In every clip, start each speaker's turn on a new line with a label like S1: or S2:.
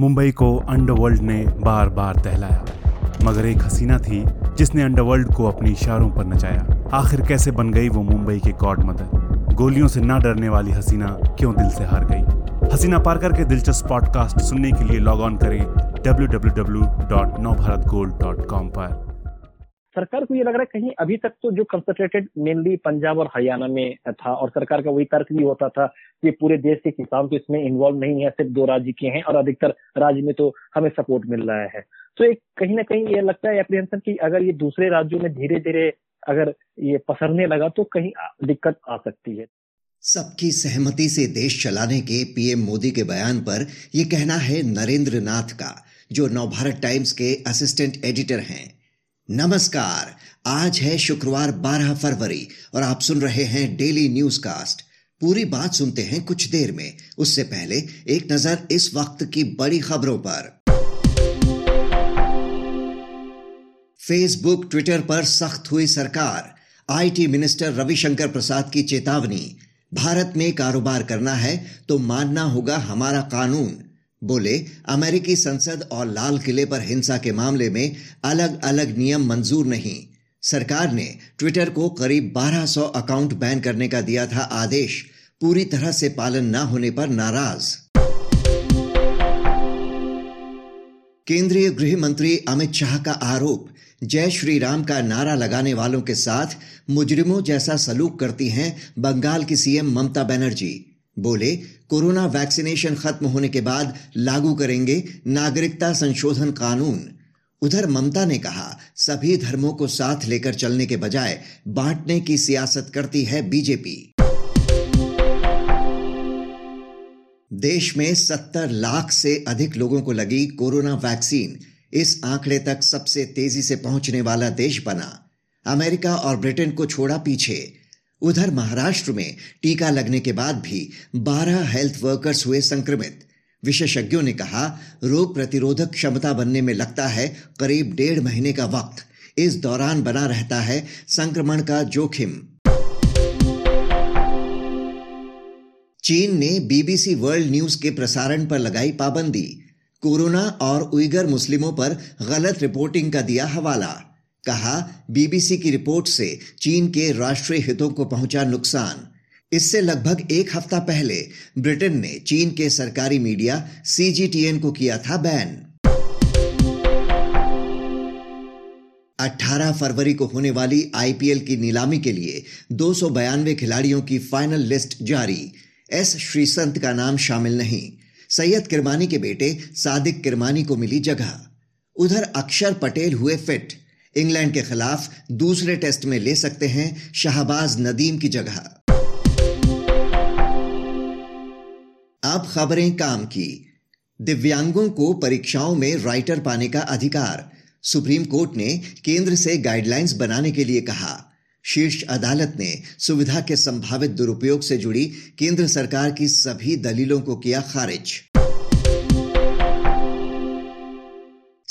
S1: मुंबई को अंडरवर्ल्ड ने बार बार दहलाया। मगर एक हसीना थी, जिसने अंडरवर्ल्ड को अपने इशारों पर नचाया। आखिर कैसे बन गई वो मुंबई के गॉड मदर? गोलियों से ना डरने वाली हसीना क्यों दिल से हार गई? हसीना पारकर के दिलचस्प पॉडकास्ट सुनने के लिए लॉग ऑन करें डब्ल्यू पर।
S2: सरकार को ये लग रहा है कहीं अभी तक तो जो कंसंट्रेटेड मेनली पंजाब और हरियाणा में था और सरकार का वही तर्क भी होता था कि पूरे देश के किसान तो इसमें इन्वॉल्व नहीं है, सिर्फ़ दो राज्य के हैं और अधिकतर राज्य में तो हमें सपोर्ट मिल रहा है। तो एक कहीं ना कहीं ये लगता है एप्रीहेंशन कि अगर ये दूसरे राज्यों में धीरे धीरे अगर ये पसरने लगा तो कहीं दिक्कत आ सकती है।
S3: सबकी सहमति से देश चलाने के पीएम मोदी के बयान पर यह कहना है नरेंद्र नाथ का, जो नवभारत टाइम्स के असिस्टेंट एडिटर हैं। नमस्कार, आज है शुक्रवार 12 फरवरी और आप सुन रहे हैं डेली न्यूज़ कास्ट पूरी बात सुनते हैं कुछ देर में। उससे पहले एक नज़र इस वक्त की बड़ी खबरों पर। फेसबुक ट्विटर पर सख्त हुई सरकार। आईटी मिनिस्टर रविशंकर प्रसाद की चेतावनी। भारत में कारोबार करना है तो मानना होगा हमारा कानून। बोले, अमेरिकी संसद और लाल किले पर हिंसा के मामले में अलग अलग नियम मंजूर नहीं। सरकार ने ट्विटर को करीब 1200 अकाउंट बैन करने का दिया था आदेश। पूरी तरह से पालन न होने पर नाराज़। केंद्रीय गृह मंत्री अमित शाह का आरोप, जय श्री राम का नारा लगाने वालों के साथ मुजरिमों जैसा सलूक करती हैं बंगाल की सीएम ममता बनर्जी। बोले कोरोना वैक्सीनेशन खत्म होने के बाद लागू करेंगे नागरिकता संशोधन कानून। उधर ममता ने कहा, सभी धर्मों को साथ लेकर चलने के बजाय बांटने की सियासत करती है बीजेपी। देश में 70 लाख से अधिक लोगों को लगी कोरोना वैक्सीन। इस आंकड़े तक सबसे तेज़ी से पहुँचने वाला देश बना। अमेरिका और ब्रिटेन को छोड़ा पीछे। उधर महाराष्ट्र में टीका लगने के बाद भी 12 हेल्थ वर्कर्स हुए संक्रमित। विशेषज्ञों ने कहा, रोग प्रतिरोधक क्षमता बनने में लगता है करीब डेढ़ महीने का वक्त। इस दौरान बना रहता है संक्रमण का जोखिम। चीन ने बीबीसी वर्ल्ड न्यूज़ के प्रसारण पर लगाई पाबंदी। कोरोना और उइगर मुस्लिमों पर गलत रिपोर्टिंग का दिया हवाला। कहा, बीबीसी की रिपोर्ट से चीन के राष्ट्रीय हितों को पहुँचा नुकसान। इससे लगभग एक हफ़्ता पहले ब्रिटेन ने चीन के सरकारी मीडिया सीजीटीएन को किया था बैन। 18 फरवरी को होने वाली आईपीएल की नीलामी के लिए दो खिलाड़ियों की फाइनल लिस्ट जारी। एस श्रीसंत का नाम शामिल नहीं। सैयद किरमानी के बेटे सादिक किरमानी को मिली जगह। उधर अक्षर पटेल हुए फिट। इंग्लैंड के खिलाफ दूसरे टेस्ट में ले सकते हैं शाहबाज नदीम की जगह। अब खबरें काम की। दिव्यांगों को परीक्षाओं में राइटर पाने का अधिकार, सुप्रीम कोर्ट ने केंद्र से गाइडलाइंस बनाने के लिए कहा। शीर्ष अदालत ने सुविधा के संभावित दुरुपयोग से जुड़ी केंद्र सरकार की सभी दलीलों को किया खारिज।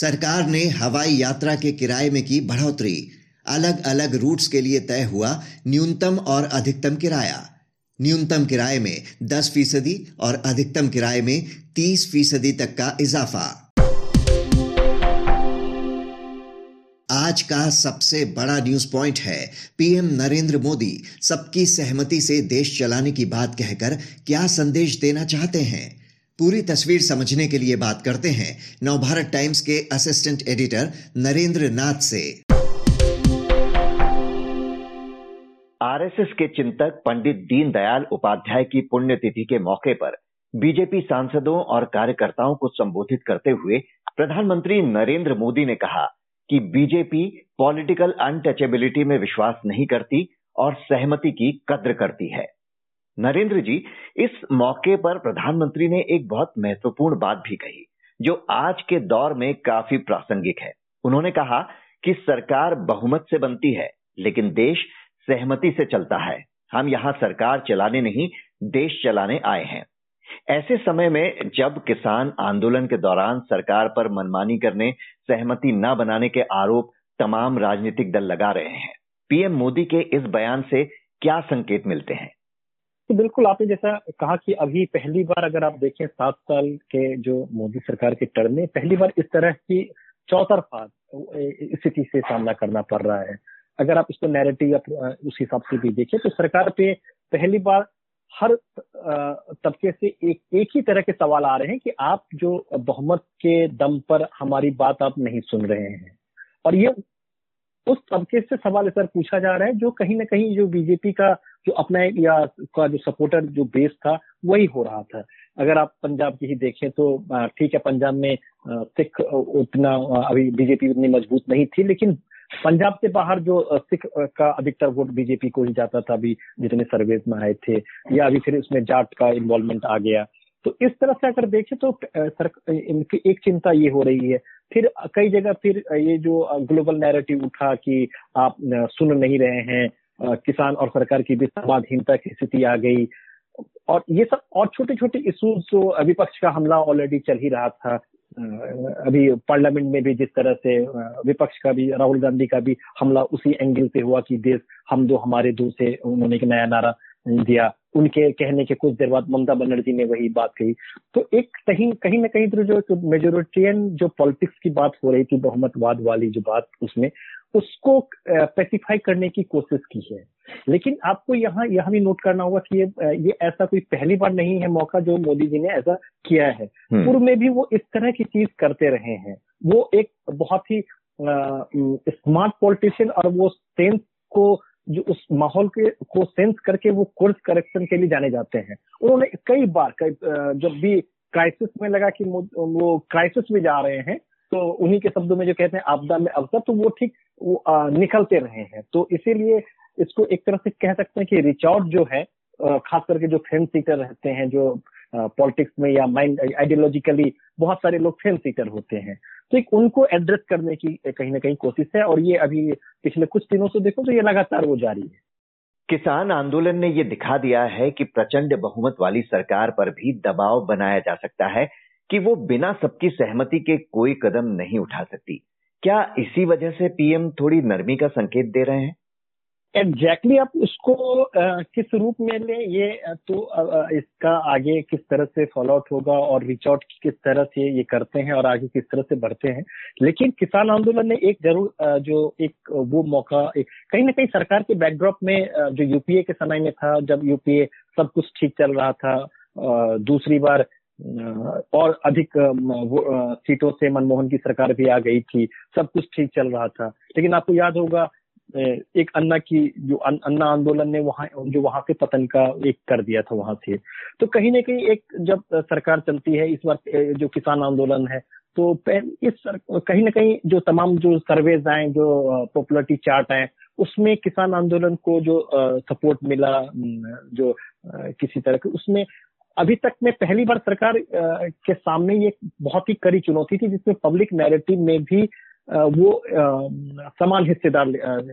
S3: सरकार ने हवाई यात्रा के किराए में की बढ़ोतरी। अलग अलग रूट्स के लिए तय हुआ न्यूनतम और अधिकतम किराया। न्यूनतम किराए में 10 फ़ीसदी और अधिकतम किराए में 30 फ़ीसदी तक का इजाफा। आज का सबसे बड़ा न्यूज़ पॉइंट है, पीएम नरेंद्र मोदी सबकी सहमति से देश चलाने की बात कहकर क्या संदेश देना चाहते हैं? पूरी तस्वीर समझने के लिए बात करते हैं नवभारत टाइम्स के असिस्टेंट एडिटर नरेंद्र नाथ से।
S4: आरएसएस के चिंतक पंडित दीनदयाल उपाध्याय की पुण्यतिथि के मौके पर बीजेपी सांसदों और कार्यकर्ताओं को संबोधित करते हुए प्रधानमंत्री नरेंद्र मोदी ने कहा कि बीजेपी पॉलिटिकल अनटचेबिलिटी में विश्वास नहीं करती और सहमति की कद्र करती है। नरेंद्र जी, इस मौके पर प्रधानमंत्री ने एक बहुत महत्वपूर्ण बात भी कही, जो आज के दौर में काफ़ी प्रासंगिक है। उन्होंने कहा कि सरकार बहुमत से बनती है, लेकिन देश सहमति से चलता है। हम यहाँ सरकार चलाने नहीं, देश चलाने आए हैं। ऐसे समय में जब किसान आंदोलन के दौरान सरकार पर मनमानी करने, सहमति न बनाने के आरोप तमाम राजनीतिक दल लगा रहे हैं, पीएम मोदी के इस बयान से क्या संकेत मिलते हैं?
S2: तो बिल्कुल आपने जैसा कहा कि अभी पहली बार अगर आप देखें सात साल के जो मोदी सरकार के टर्म में, पहली बार इस तरह की चौतरफा स्थिति से सामना करना पड़ रहा है। अगर आप इसको नैरेटिव उस हिसाब से भी देखें तो सरकार पे पहली बार हर तबके से एक एक ही तरह के सवाल आ रहे हैं कि आप जो बहुमत के दम पर हमारी बात आप नहीं सुन रहे हैं। और ये उस तबके से सवाल इस पूछा जा रहा है, जो कहीं ना कहीं जो बीजेपी का जो अपना या का जो सपोर्टर जो बेस था, वही हो रहा था। अगर आप पंजाब की ही देखें तो ठीक है, पंजाब में सिख उतना अभी बीजेपी उतनी मज़बूत नहीं थी, लेकिन पंजाब से बाहर जो सिख का अधिकतर वोट बीजेपी को ही जाता था, अभी जितने सर्वेज में आए थे, या अभी फिर उसमें जाट का इन्वॉल्वमेंट आ गया। तो इस तरह से अगर देखें तो सर, इनकी एक चिंता ये हो रही है फिर कई जगह फिर ये जो ग्लोबल नैरेटिव उठा कि आप सुन नहीं रहे हैं किसान और सरकार की भी संवादहीनता की स्थिति आ गई। और ये सब और छोटे छोटे इशूज जो विपक्ष का हमला ऑलरेडी चल ही रहा था अभी पार्लियामेंट में भी जिस तरह से विपक्ष का भी, राहुल गांधी का भी हमला उसी एंगल पे हुआ कि देश हम दो हमारे दो से, उन्होंने एक नया नारा दिया। उनके कहने के कुछ देर बाद ममता बनर्जी ने वही बात कही। तो एक कहीं कहीं ना कहीं तो जो मेजोरिटियन जो पॉलिटिक्स की बात हो रही थी बहुमतवाद वाली जो बात उसमें उसको स्पेसिफाई करने की कोशिश की है। लेकिन आपको यहाँ यह भी नोट करना होगा कि ये ये ऐसा कोई पहली बार नहीं है मौका जो मोदी जी ने ऐसा किया है। हम्म। पूर्व में भी वो इस तरह की चीज़ करते रहे हैं। वो एक बहुत ही स्मार्ट पॉलिटिशियन और वो सेंस को जो उस माहौल के, को सेंस करके वो कोर्स करेक्शन के लिए जाने जाते हैं। उन्होंने कई बार, कई जब भी क्राइसिस में लगा कि वो क्राइसिस में जा रहे हैं तो उन्हीं के शब्दों में जो कहते हैं, आपदा में अवसर तो वो ठीक, वो निकलते रहे हैं। तो इसीलिए इसको एक तरह से कह सकते हैं कि रिचॉर्ड जो है खास करके जो फेम सीटर रहते हैं, जो पॉलिटिक्स में या माइंड आइडियोलॉजिकली बहुत सारे लोग फेम सीटर होते हैं। तो एक उनको एड्रेस करने की कहीं ना कहीं कोशिश है और ये अभी पिछले कुछ दिनों से देखो तो ये लगातार वो जारी है।
S4: किसान आंदोलन ने ये दिखा दिया है कि प्रचंड बहुमत वाली सरकार पर भी दबाव बनाया जा सकता है कि वो बिना सबकी सहमति के कोई कदम नहीं उठा सकती। क्या इसी वजह से पीएम थोड़ी नरमी का संकेत दे रहे हैं?
S2: एग्जैक्टली आप उसको आ, किस रूप में ले ये तो इसका आगे किस तरह से फॉलो आउट होगा और रीच आउट किस तरह से ये करते हैं और आगे किस तरह से बढ़ते हैं। लेकिन किसान आंदोलन ने एक ज़रूर जो एक वो मौका कहीं ना कहीं सरकार के बैकड्रॉप में जो यूपीए के समय में था जब यूपीए सब कुछ ठीक चल रहा था दूसरी बार और अधिक सीटों से मनमोहन की सरकार भी आ गई थी सब कुछ ठीक चल रहा था। लेकिन आपको याद होगा एक अन्ना की जो अन्ना आंदोलन ने वहाँ, जो वहाँ से पतन का एक कर दिया था वहाँ से। तो कहीं ना कहीं एक जब सरकार चलती है, इस बार जो किसान आंदोलन है तो इस कहीं ना कहीं जो तमाम जो सर्वेज आए, जो पॉपुलरिटी चार्ट आए, उसमें किसान आंदोलन को जो सपोर्ट मिला जो किसी तरह के, उसमें अभी तक में पहली बार सरकार के सामने ये बहुत ही कड़ी चुनौती थी, जिसमें पब्लिक नैरेटिव में भी वो समान हिस्सेदार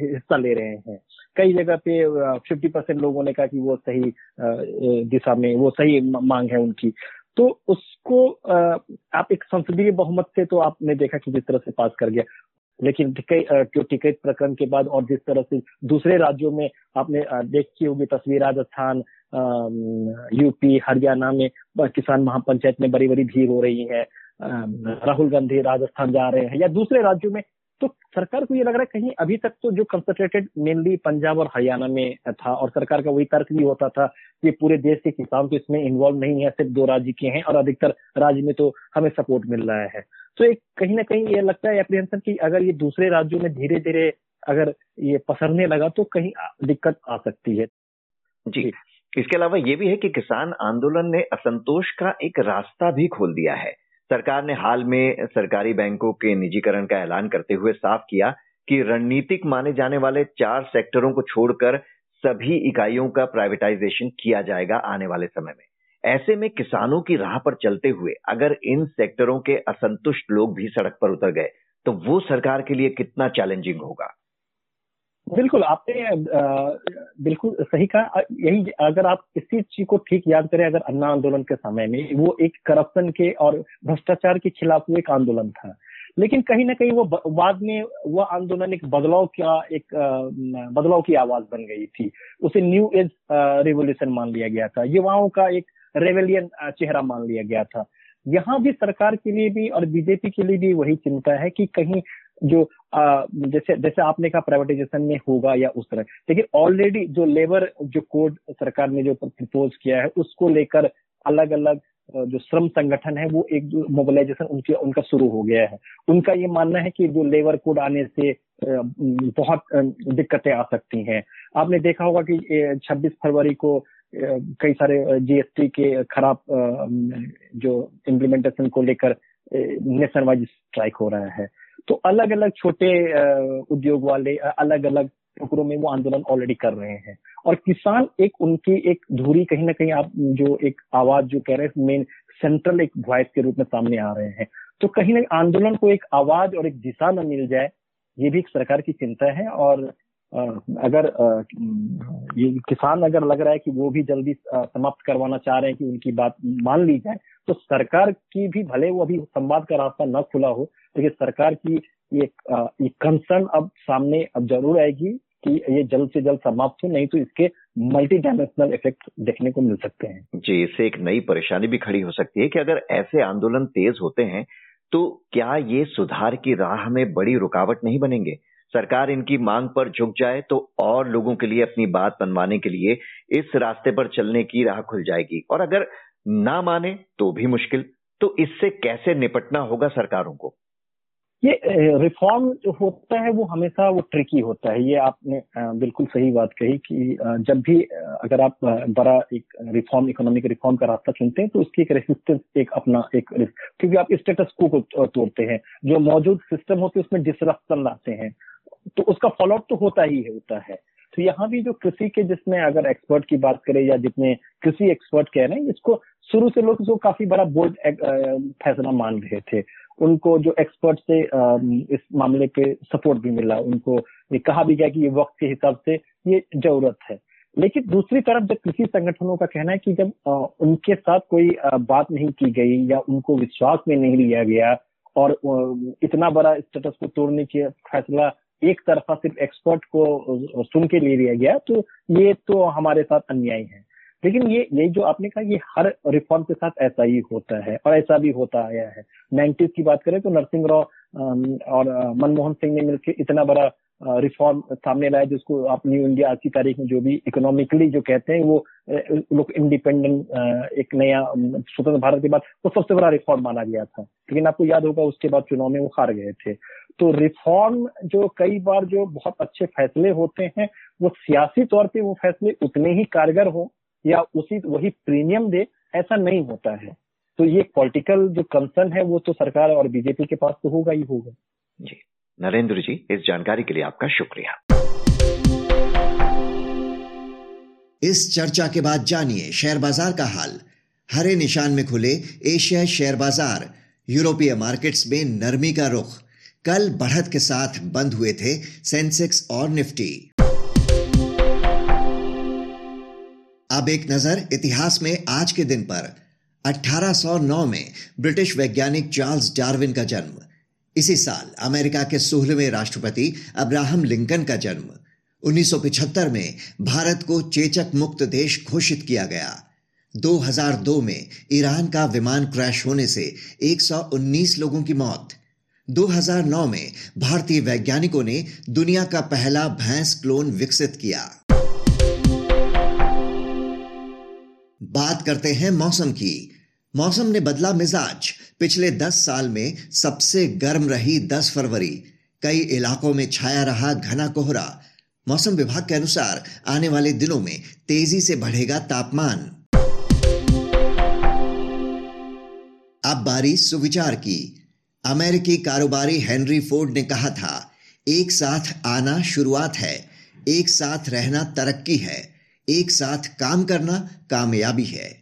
S2: हिस्सा ले रहे हैं। कई जगह पे फिफ्टी परसेंट लोगों ने कहा कि वो सही दिशा में, वो सही मांग है उनकी। तो उसको आप एक संसदीय बहुमत से तो आपने देखा कि जिस तरह से पास कर गया। लेकिन जो टिकट प्रकरण के बाद और जिस तरह से दूसरे राज्यों में आपने देखी होगी तस्वीर, राजस्थान यूपी, हरियाणा में किसान महापंचायत में बड़ी बड़ी भीड़ हो रही है। राहुल गांधी राजस्थान जा रहे हैं या दूसरे राज्यों में तो सरकार को ये लग रहा है कहीं अभी तक तो जो कंसंट्रेटेड मेनली पंजाब और हरियाणा में था और सरकार का वही तर्क भी होता था कि पूरे देश के किसान तो इसमें इन्वॉल्व नहीं है सिर्फ़ दो राज्य के हैं और अधिकतर राज्य में तो हमें सपोर्ट मिल रहा है। तो एक कहीं ना कहीं ये लगता है अप्रिहेंशन की अगर ये दूसरे राज्यों में धीरे धीरे अगर ये पसरने लगा तो कहीं दिक्कत आ सकती है।
S4: जी। इसके अलावा ये भी है कि किसान आंदोलन ने असंतोष का एक रास्ता भी खोल दिया है। सरकार ने हाल में सरकारी बैंकों के निजीकरण का ऐलान करते हुए साफ़ किया कि रणनीतिक माने जाने वाले चार सेक्टरों को छोड़कर सभी इकाइयों का प्राइवेटाइजेशन किया जाएगा आने वाले समय में। ऐसे में किसानों की राह पर चलते हुए अगर इन सेक्टरों के असंतुष्ट लोग भी सड़क पर उतर गए तो वो सरकार के लिए कितना चैलेंजिंग होगा?
S2: बिल्कुल, आपने बिल्कुल सही कहा। यही अगर आप इसी चीज़ को ठीक याद करें, अगर अन्ना आंदोलन के समय में, वो एक करप्शन के और भ्रष्टाचार के खिलाफ वो एक आंदोलन था। लेकिन कहीं ना कहीं वो बाद में वह आंदोलन एक बदलाव का एक बदलाव की आवाज़ बन गई थी। उसे न्यू एज रिवोल्यूशन मान लिया गया था। युवाओं का एक रेवेलियन चेहरा मान लिया गया था। यहाँ भी सरकार के लिए भी और बीजेपी के लिए भी वही चिंता है कि कहीं जो जैसे जैसे आपने कहा प्राइवेटाइजेशन में होगा या उस तरह। लेकिन ऑलरेडी जो लेबर जो कोड सरकार ने जो प्रपोज किया है, उसको लेकर अलग अलग जो श्रम संगठन है, वो एक मोबिलाइजेशन उनके, उनका शुरू हो गया है। उनका ये मानना है कि जो लेबर कोड आने से बहुत दिक्कतें आ सकती हैं। आपने देखा होगा कि 26 फरवरी को कई सारे जीएसटी के खराब जो इम्प्लीमेंटेशन को लेकर नेशनल वाइज स्ट्राइक हो रहा है। तो अलग अलग छोटे उद्योग वाले अलग अलग टुकड़ों में वो आंदोलन ऑलरेडी कर रहे हैं। और किसान एक उनकी एक धुरी कहीं ना कहीं आप जो एक आवाज़ जो कह रहे हैं मेन सेंट्रल एक वॉइस के रूप में सामने आ रहे हैं। तो कहीं ना आंदोलन को एक आवाज़ और एक दिशा न मिल जाए, ये भी एक सरकार की चिंता है और अगर ये किसान अगर लग रहा है कि वो भी जल्दी समाप्त करवाना चाह रहे हैं कि उनकी बात मान ली जाए तो सरकार की भी भले वो अभी संवाद का रास्ता न खुला हो, लेकिन सरकार की ये कंसर्न अब सामने अब ज़रूर आएगी कि ये जल्द से जल्द समाप्त हो, नहीं तो इसके मल्टी डायमेंशनल इफ़ेक्ट देखने को मिल सकते हैं।
S4: जी, इससे एक नई परेशानी भी खड़ी हो सकती है कि अगर ऐसे आंदोलन तेज होते हैं तो क्या ये सुधार की राह में बड़ी रुकावट नहीं बनेंगे? सरकार इनकी मांग पर झुक जाए तो और लोगों के लिए अपनी बात मनवाने के लिए इस रास्ते पर चलने की राह खुल जाएगी। और अगर ना माने तो भी मुश्किल। तो इससे कैसे निपटना होगा सरकारों को?
S2: ये रिफॉर्म जो होता है वो हमेशा वो ट्रिकी होता है। ये आपने बिल्कुल सही बात कही कि जब भी अगर आप बड़ा एक रिफॉर्म, इकोनॉमिक रिफॉर्म का रास्ता चुनते हैं तो उसकी एक रेसिस्टेंस, एक अपना एक क्योंकि आप स्टेटस को तोड़ते हैं। जो मौजूद सिस्टम होते हैं उसमें डिसरप्शन लाते हैं। तो उसका फॉलोअप तो होता ही है होता है। तो यहाँ भी जो कृषि के जिसमें अगर एक्सपर्ट की बात करें या जितने कृषि एक्सपर्ट कह रहे हैं, इसको शुरू से लोग जो काफ़ी बड़ा बोल्ड फैसला मान रहे थे। उनको जो एक्सपर्ट से इस मामले पे सपोर्ट भी मिला। उनको ये कहा भी गया कि ये वक्त के हिसाब से ये ज़रूरत है। लेकिन दूसरी तरफ़ जब कृषि संगठनों का कहना है कि जब उनके साथ कोई बात नहीं की गई या उनको विश्वास में नहीं लिया गया और इतना बड़ा स्टेटस को तोड़ने की फैसला एक तरफा सिर्फ़ एक्सपर्ट को सुन के ले लिया गया तो ये तो हमारे साथ अन्याय है। लेकिन ये ये जो आपने कहा, ये हर रिफॉर्म के साथ ऐसा ही होता है और ऐसा भी होता आया है। नाइन्टीज की बात करें तो नरसिंह राव और मनमोहन सिंह ने मिलकर इतना बड़ा रिफॉर्म सामने लाया, जिसको आप न्यू इंडिया आज की तारीख में जो भी इकोनॉमिकली जो कहते हैं, वो लोग इंडिपेंडेंट एक नया स्वतंत्र भारत के बाद, वो सबसे बड़ा रिफॉर्म माना गया था। लेकिन आपको याद होगा, उसके बाद चुनाव में वो हार गए थे। तो रिफॉर्म जो कई बार जो बहुत अच्छे फैसले होते हैं, वो सियासी तौर पे वो फैसले उतने ही कारगर हो, या उसी, वही प्रीमियम दे, ऐसा नहीं होता है। तो ये पॉलिटिकल जो कंसर्न है, वो तो सरकार और बीजेपी के पास तो होगा ही होगा।
S4: जी। नरेंद्र जी इस जानकारी के लिए आपका शुक्रिया।
S3: इस चर्चा के बाद जानिए शेयर बाज़ार का हाल। हरे निशान में खुले एशिया शेयर बाज़ार, यूरोपीय मार्केट्स में नरमी का रुख। कल बढ़त के साथ बंद हुए थे सेंसेक्स और निफ्टी। अब एक नज़र इतिहास में आज के दिन पर। 1809 में ब्रिटिश वैज्ञानिक चार्ल्स डार्विन का जन्म। इसी साल अमेरिका के सोलहवें राष्ट्रपति अब्राहम लिंकन का जन्म। 1975 में भारत को चेचक मुक्त देश घोषित किया गया। 2002 में ईरान का विमान क्रैश होने से 119 लोगों की मौत। 2009 में भारतीय वैज्ञानिकों ने दुनिया का पहला भैंस क्लोन विकसित किया। बात करते हैं मौसम की। मौसम ने बदला मिजाज। पिछले 10 साल में सबसे गर्म रही 10 फरवरी। कई इलाकों में छाया रहा घना कोहरा। मौसम विभाग के अनुसार आने वाले दिनों में तेज़ी से बढ़ेगा तापमान। अब बारी सुविचार की। अमेरिकी कारोबारी हेनरी फोर्ड ने कहा था, एक साथ आना शुरुआत है। एक साथ रहना तरक्की है। एक साथ काम करना कामयाबी है।